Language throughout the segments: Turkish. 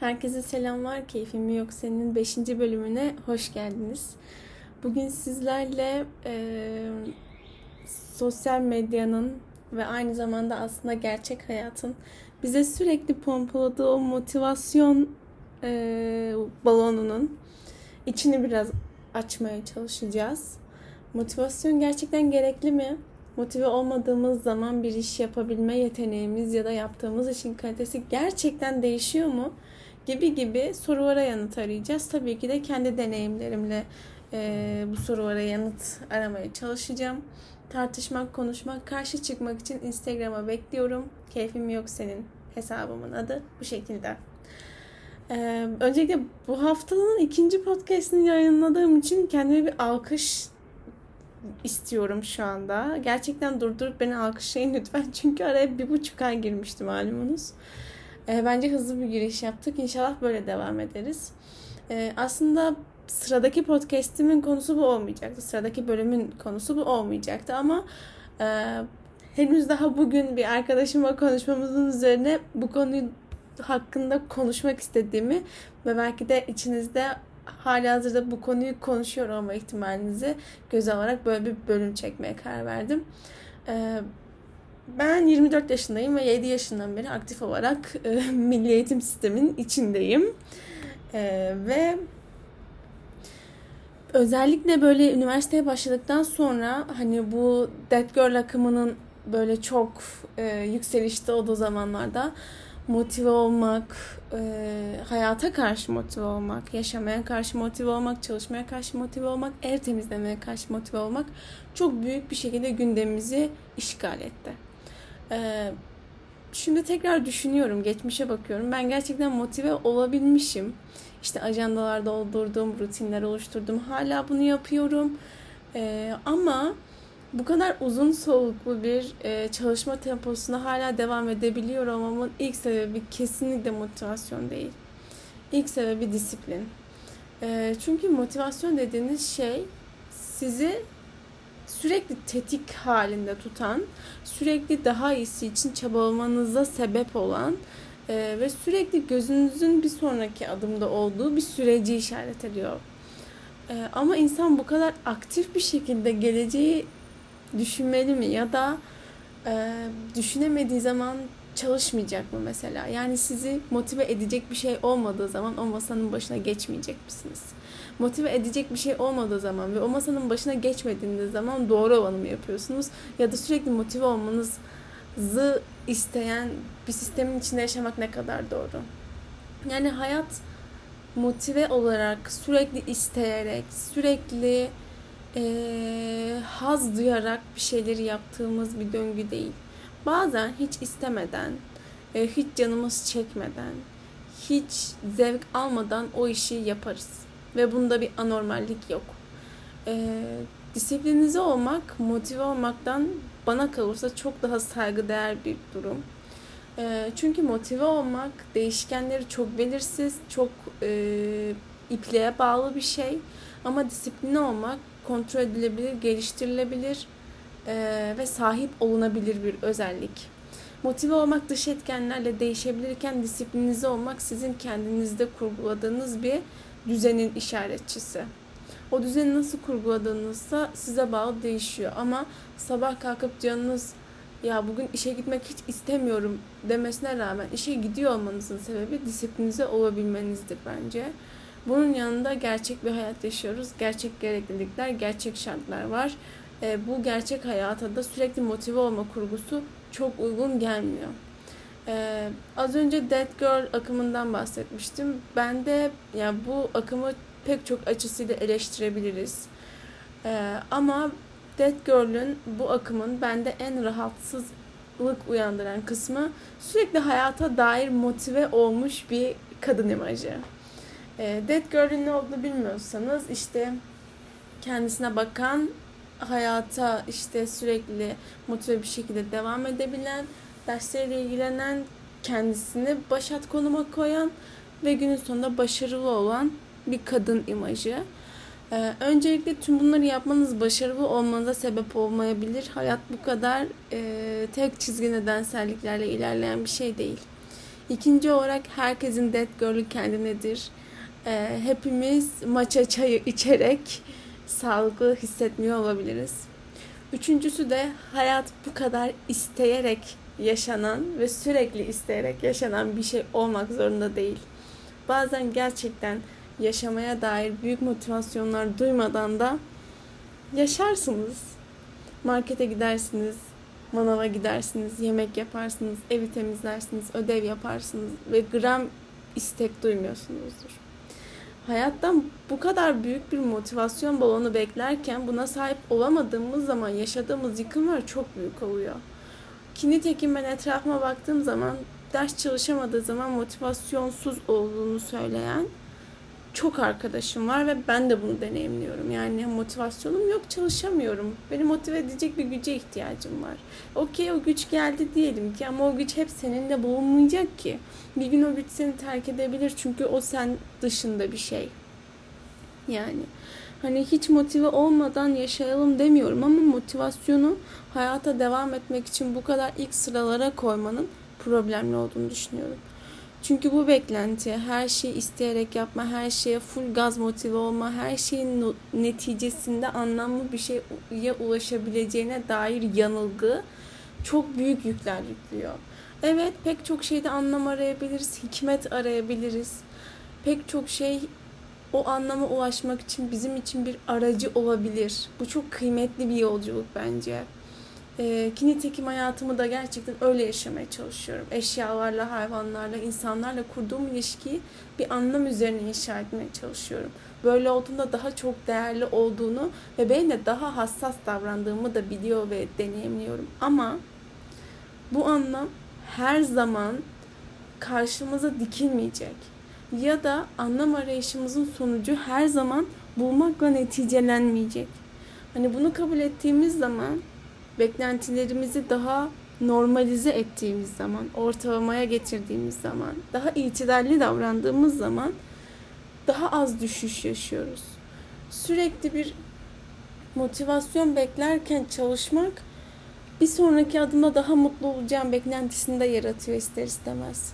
Herkese selamlar. Keyfim yok senin 5. bölümüne hoş geldiniz. Bugün sizlerle e, sosyal medyanın ve aynı zamanda aslında gerçek hayatın bize sürekli pompaladığı o motivasyon e, balonunun içini biraz açmaya çalışacağız. Motivasyon gerçekten gerekli mi? Motive olmadığımız zaman bir iş yapabilme yeteneğimiz ya da yaptığımız işin kalitesi gerçekten değişiyor mu? Gibi gibi sorulara yanıt arayacağız. Tabii ki de kendi deneyimlerimle e, bu sorulara yanıt aramaya çalışacağım. Tartışmak, konuşmak, karşı çıkmak için Instagram'a bekliyorum. Keyfim yok senin hesabımın adı bu şekilde. Ee, öncelikle bu haftanın ikinci podcastini yayınladığım için kendime bir alkış istiyorum şu anda. Gerçekten durdurup beni alkışlayın lütfen. Çünkü araya bir buçuk ay girmişti malumunuz. E, bence hızlı bir giriş yaptık. İnşallah böyle devam ederiz. E, aslında sıradaki podcastimin konusu bu olmayacaktı. Sıradaki bölümün konusu bu olmayacaktı ama e, henüz daha bugün bir arkadaşımla konuşmamızın üzerine bu konuyu hakkında konuşmak istediğimi ve belki de içinizde hala hazırda bu konuyu konuşuyor olma ihtimalinizi göze alarak böyle bir bölüm çekmeye karar verdim. Ee, ben 24 yaşındayım ve 7 yaşından beri aktif olarak e, milli eğitim sisteminin içindeyim. E, ve özellikle böyle üniversiteye başladıktan sonra hani bu Dead Girl akımının böyle çok e, yükselişte olduğu zamanlarda motive olmak, e, hayata karşı motive olmak, yaşamaya karşı motive olmak, çalışmaya karşı motive olmak, ev temizlemeye karşı motive olmak çok büyük bir şekilde gündemimizi işgal etti. E, şimdi tekrar düşünüyorum, geçmişe bakıyorum. Ben gerçekten motive olabilmişim. İşte ajandalarda doldurdum, rutinler oluşturdum. Hala bunu yapıyorum. E, ama bu kadar uzun soluklu bir e, çalışma temposuna hala devam edebiliyor olmamın ilk sebebi kesinlikle motivasyon değil. İlk sebebi disiplin. E, çünkü motivasyon dediğiniz şey sizi sürekli tetik halinde tutan, sürekli daha iyisi için çabalamanıza sebep olan e, ve sürekli gözünüzün bir sonraki adımda olduğu bir süreci işaret ediyor. E, ama insan bu kadar aktif bir şekilde geleceği düşünmeli mi ya da e, düşünemediği zaman çalışmayacak mı mesela? Yani sizi motive edecek bir şey olmadığı zaman o masanın başına geçmeyecek misiniz? Motive edecek bir şey olmadığı zaman ve o masanın başına geçmediğiniz zaman doğru olanı mı yapıyorsunuz? Ya da sürekli motive olmanızı isteyen bir sistemin içinde yaşamak ne kadar doğru? Yani hayat motive olarak, sürekli isteyerek, sürekli e, haz duyarak bir şeyleri yaptığımız bir döngü değil. Bazen hiç istemeden, e, hiç canımız çekmeden, hiç zevk almadan o işi yaparız. Ve bunda bir anormallik yok. E, disiplinize olmak, motive olmaktan bana kalırsa çok daha saygıdeğer bir durum. E, çünkü motive olmak değişkenleri çok belirsiz, çok ipliğe bağlı bir şey. Ama disipline olmak kontrol edilebilir, geliştirilebilir e, ve sahip olunabilir bir özellik. Motive olmak dış etkenlerle değişebilirken disiplinize olmak sizin kendinizde kurguladığınız bir düzenin işaretçisi. O düzeni nasıl kurguladığınızsa size bağlı değişiyor. Ama sabah kalkıp canınız ya bugün işe gitmek hiç istemiyorum demesine rağmen işe gidiyor olmanızın sebebi disiplinize olabilmenizdir bence. Bunun yanında gerçek bir hayat yaşıyoruz. Gerçek gereklilikler, gerçek şartlar var. E, bu gerçek hayata da sürekli motive olma kurgusu çok uygun gelmiyor. E, az önce Dead Girl akımından bahsetmiştim. Ben de yani bu akımı pek çok açısıyla eleştirebiliriz. E, ama Dead Girl'ün bu akımın bende en rahatsızlık uyandıran kısmı sürekli hayata dair motive olmuş bir kadın imajı. E, Dead Girl'ün ne olduğunu bilmiyorsanız işte kendisine bakan, hayata işte sürekli motive bir şekilde devam edebilen, dersleriyle ilgilenen, kendisini başat konuma koyan ve günün sonunda başarılı olan bir kadın imajı. Ee, öncelikle tüm bunları yapmanız başarılı olmanıza sebep olmayabilir. Hayat bu kadar e, tek çizgi nedenselliklerle ilerleyen bir şey değil. İkinci olarak herkesin dead girl'ü kendinedir. Ee, hepimiz maça çayı içerek sağlıklı hissetmiyor olabiliriz. Üçüncüsü de hayat bu kadar isteyerek yaşanan ve sürekli isteyerek yaşanan bir şey olmak zorunda değil. Bazen gerçekten yaşamaya dair büyük motivasyonlar duymadan da yaşarsınız. Markete gidersiniz, manava gidersiniz, yemek yaparsınız, evi temizlersiniz, ödev yaparsınız ve gram istek duymuyorsunuzdur. Hayattan bu kadar büyük bir motivasyon balonu beklerken buna sahip olamadığımız zaman yaşadığımız yıkımlar çok büyük oluyor. Ki nitekim ben etrafıma baktığım zaman ders çalışamadığı zaman motivasyonsuz olduğunu söyleyen çok arkadaşım var ve ben de bunu deneyimliyorum. Yani motivasyonum yok, çalışamıyorum. Beni motive edecek bir güce ihtiyacım var. Okey o güç geldi diyelim ki ama o güç hep seninle bulunmayacak ki. Bir gün o güç seni terk edebilir çünkü o sen dışında bir şey. Yani hani hiç motive olmadan yaşayalım demiyorum ama motivasyonu hayata devam etmek için bu kadar ilk sıralara koymanın problemli olduğunu düşünüyorum. Çünkü bu beklenti, her şeyi isteyerek yapma, her şeye full gaz motive olma, her şeyin neticesinde anlamlı bir şeye ulaşabileceğine dair yanılgı çok büyük yükler yüklüyor. Evet pek çok şeyde anlam arayabiliriz, hikmet arayabiliriz. Pek çok şey o anlama ulaşmak için bizim için bir aracı olabilir. Bu çok kıymetli bir yolculuk bence. E, ki nitekim hayatımı da gerçekten öyle yaşamaya çalışıyorum. Eşyalarla, hayvanlarla, insanlarla kurduğum ilişkiyi bir anlam üzerine inşa etmeye çalışıyorum. Böyle olduğunda daha çok değerli olduğunu ve benim de daha hassas davrandığımı da biliyor ve deneyimliyorum. Ama bu anlam her zaman karşımıza dikilmeyecek. Ya da anlam arayışımızın sonucu her zaman bulmakla neticelenmeyecek. Hani bunu kabul ettiğimiz zaman beklentilerimizi daha normalize ettiğimiz zaman, ortalamaya getirdiğimiz zaman, daha itidalli davrandığımız zaman daha az düşüş yaşıyoruz. Sürekli bir motivasyon beklerken çalışmak bir sonraki adımda daha mutlu olacağım beklentisini de yaratıyor ister istemez.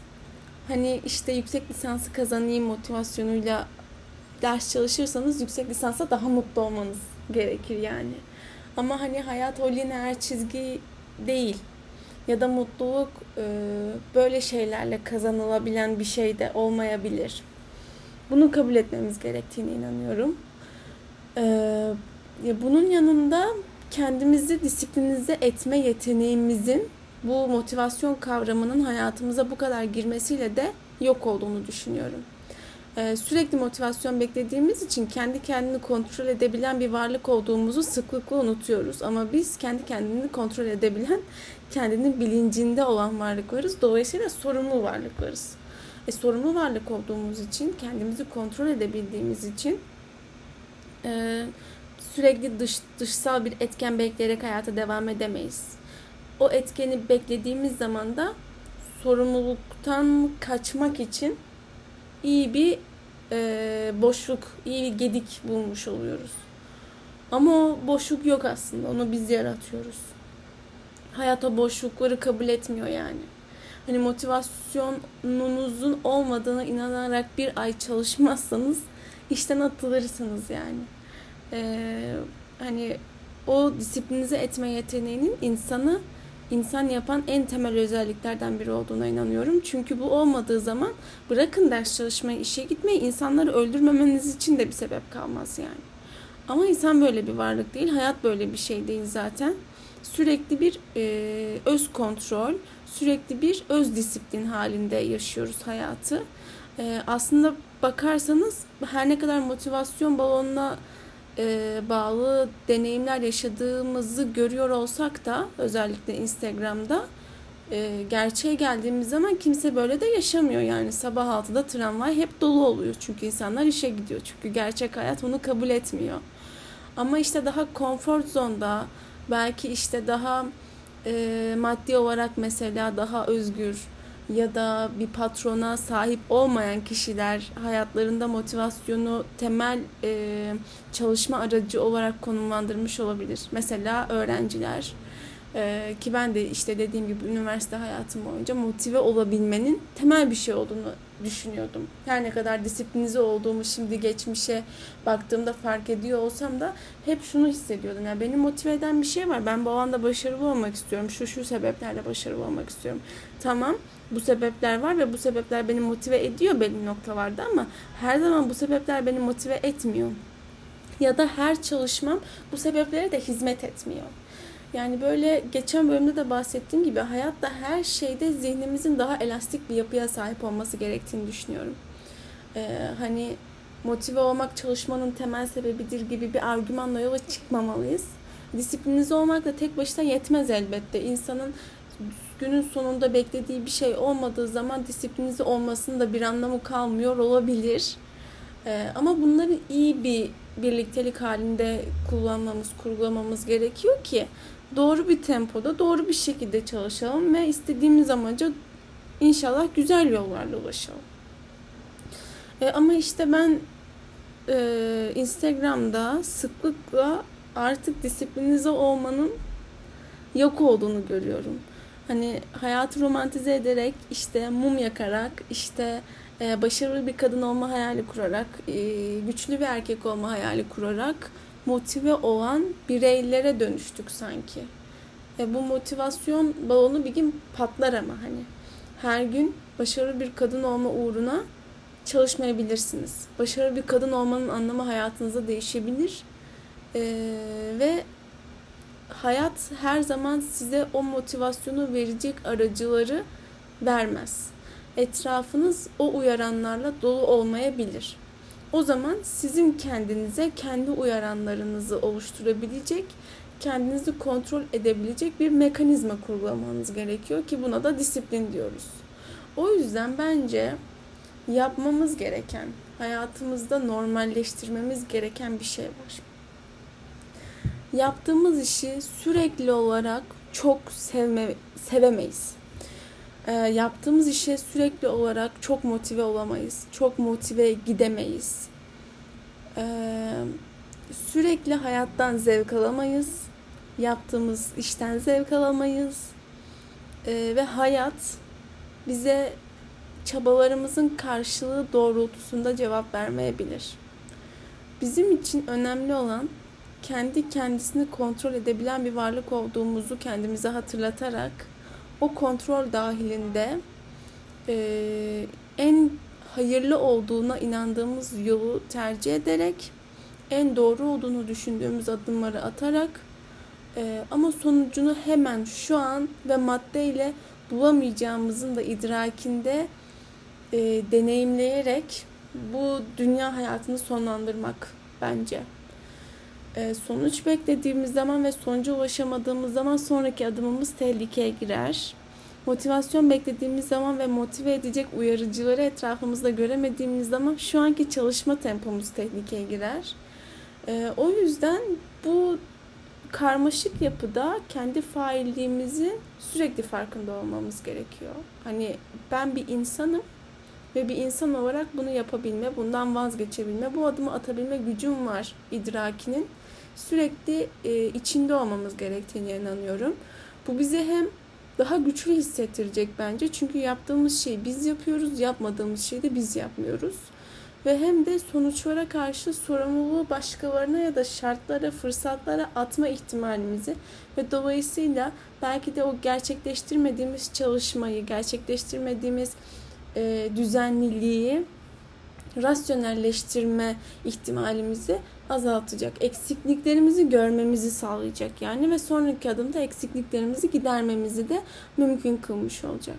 Hani işte yüksek lisansı kazanayım motivasyonuyla ders çalışırsanız yüksek lisansa daha mutlu olmanız gerekir yani. Ama hani hayat o lineer çizgi değil. Ya da mutluluk e, böyle şeylerle kazanılabilen bir şey de olmayabilir. Bunu kabul etmemiz gerektiğine inanıyorum. E, bunun yanında kendimizi disiplinize etme yeteneğimizin bu motivasyon kavramının hayatımıza bu kadar girmesiyle de yok olduğunu düşünüyorum. Ee, sürekli motivasyon beklediğimiz için kendi kendini kontrol edebilen bir varlık olduğumuzu sıklıkla unutuyoruz. Ama biz kendi kendini kontrol edebilen, kendinin bilincinde olan varlıklarız. Dolayısıyla sorumlu varlıklarız. E, sorumlu varlık olduğumuz için, kendimizi kontrol edebildiğimiz için e, sürekli dış, dışsal bir etken bekleyerek hayata devam edemeyiz. O etkeni beklediğimiz zaman da sorumluluktan kaçmak için iyi bir e, boşluk, iyi bir gedik bulmuş oluyoruz. Ama o boşluk yok aslında. Onu biz yaratıyoruz. Hayat o boşlukları kabul etmiyor yani. Hani motivasyonunuzun olmadığına inanarak bir ay çalışmazsanız işten atılırsınız yani. Ee, hani o disiplinize etme yeteneğinin insanı insan yapan en temel özelliklerden biri olduğuna inanıyorum. Çünkü bu olmadığı zaman bırakın ders çalışmayı, işe gitmeyi, insanları öldürmemeniz için de bir sebep kalmaz yani. Ama insan böyle bir varlık değil, hayat böyle bir şey değil zaten. Sürekli bir e, öz kontrol, sürekli bir öz disiplin halinde yaşıyoruz hayatı. E, aslında bakarsanız her ne kadar motivasyon balonuna e, bağlı deneyimler yaşadığımızı görüyor olsak da özellikle Instagram'da e, gerçeğe geldiğimiz zaman kimse böyle de yaşamıyor. Yani sabah 6'da tramvay hep dolu oluyor. Çünkü insanlar işe gidiyor. Çünkü gerçek hayat onu kabul etmiyor. Ama işte daha konfor zonda belki işte daha e, maddi olarak mesela daha özgür ya da bir patrona sahip olmayan kişiler hayatlarında motivasyonu temel e, çalışma aracı olarak konumlandırmış olabilir. Mesela öğrenciler Ee, ki ben de işte dediğim gibi üniversite hayatım boyunca motive olabilmenin temel bir şey olduğunu düşünüyordum. Her ne kadar disiplinize olduğumu şimdi geçmişe baktığımda fark ediyor olsam da hep şunu hissediyordum. Yani beni motive eden bir şey var. Ben bu alanda başarılı olmak istiyorum. Şu şu sebeplerle başarılı olmak istiyorum. Tamam bu sebepler var ve bu sebepler beni motive ediyor belli noktalarda ama her zaman bu sebepler beni motive etmiyor. Ya da her çalışmam bu sebeplere de hizmet etmiyor. Yani böyle geçen bölümde de bahsettiğim gibi hayatta her şeyde zihnimizin daha elastik bir yapıya sahip olması gerektiğini düşünüyorum. Ee, hani motive olmak çalışmanın temel sebebidir gibi bir argümanla yola çıkmamalıyız. Disiplinize olmak da tek başına yetmez elbette. İnsanın günün sonunda beklediği bir şey olmadığı zaman disiplinize olmasının da bir anlamı kalmıyor olabilir. Ee, ama bunları iyi bir birliktelik halinde kullanmamız, kurgulamamız gerekiyor ki doğru bir tempoda, doğru bir şekilde çalışalım ve istediğimiz amaca inşallah güzel yollarla ulaşalım. E, ama işte ben e, Instagram'da sıklıkla artık disiplinize olmanın yok olduğunu görüyorum. Hani hayatı romantize ederek, işte mum yakarak, işte e, başarılı bir kadın olma hayali kurarak, e, güçlü bir erkek olma hayali kurarak motive olan bireylere dönüştük sanki. E, bu motivasyon balonu bir gün patlar ama hani her gün başarılı bir kadın olma uğruna çalışmayabilirsiniz. Başarılı bir kadın olmanın anlamı hayatınızda değişebilir. E, ve hayat her zaman size o motivasyonu verecek aracıları vermez. Etrafınız o uyaranlarla dolu olmayabilir. O zaman sizin kendinize kendi uyaranlarınızı oluşturabilecek, kendinizi kontrol edebilecek bir mekanizma kurgulamanız gerekiyor ki buna da disiplin diyoruz. O yüzden bence yapmamız gereken, hayatımızda normalleştirmemiz gereken bir şey var. Yaptığımız işi sürekli olarak çok sevme, sevemeyiz. Ee, yaptığımız işe sürekli olarak çok motive olamayız. Çok motive gidemeyiz. Ee, sürekli hayattan zevk alamayız. Yaptığımız işten zevk alamayız. Ee, ve hayat bize çabalarımızın karşılığı doğrultusunda cevap vermeyebilir. Bizim için önemli olan kendi kendisini kontrol edebilen bir varlık olduğumuzu kendimize hatırlatarak o kontrol dahilinde e, en hayırlı olduğuna inandığımız yolu tercih ederek en doğru olduğunu düşündüğümüz adımları atarak e, ama sonucunu hemen şu an ve maddeyle bulamayacağımızın da idrakinde e, deneyimleyerek bu dünya hayatını sonlandırmak bence. E, sonuç beklediğimiz zaman ve sonuca ulaşamadığımız zaman sonraki adımımız tehlikeye girer. Motivasyon beklediğimiz zaman ve motive edecek uyarıcıları etrafımızda göremediğimiz zaman şu anki çalışma tempomuz tehlikeye girer. E, o yüzden bu karmaşık yapıda kendi failliğimizin sürekli farkında olmamız gerekiyor. Hani ben bir insanım ve bir insan olarak bunu yapabilme, bundan vazgeçebilme, bu adımı atabilme gücüm var idrakinin sürekli e, içinde olmamız gerektiğine inanıyorum. Bu bize hem daha güçlü hissettirecek bence. Çünkü yaptığımız şeyi biz yapıyoruz, yapmadığımız şeyi de biz yapmıyoruz. Ve hem de sonuçlara karşı sorumluluğu başkalarına ya da şartlara, fırsatlara atma ihtimalimizi ve dolayısıyla belki de o gerçekleştirmediğimiz çalışmayı, gerçekleştirmediğimiz e, düzenliliği rasyonelleştirme ihtimalimizi azaltacak. Eksikliklerimizi görmemizi sağlayacak yani ve sonraki adımda eksikliklerimizi gidermemizi de mümkün kılmış olacak.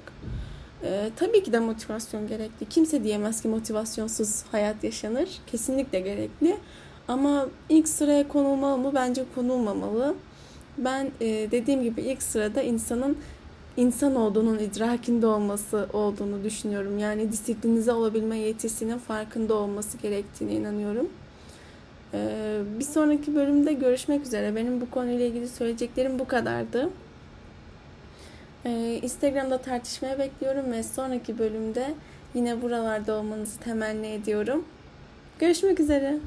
Ee, tabii ki de motivasyon gerekli. Kimse diyemez ki motivasyonsuz hayat yaşanır. Kesinlikle gerekli. Ama ilk sıraya konulmalı mı? Bence konulmamalı. Ben e, dediğim gibi ilk sırada insanın insan olduğunun idrakinde olması olduğunu düşünüyorum. Yani disiplinize olabilme yetisinin farkında olması gerektiğine inanıyorum. Ee, bir sonraki bölümde görüşmek üzere. Benim bu konuyla ilgili söyleyeceklerim bu kadardı. Ee, Instagram'da tartışmaya bekliyorum ve sonraki bölümde yine buralarda olmanızı temenni ediyorum. Görüşmek üzere.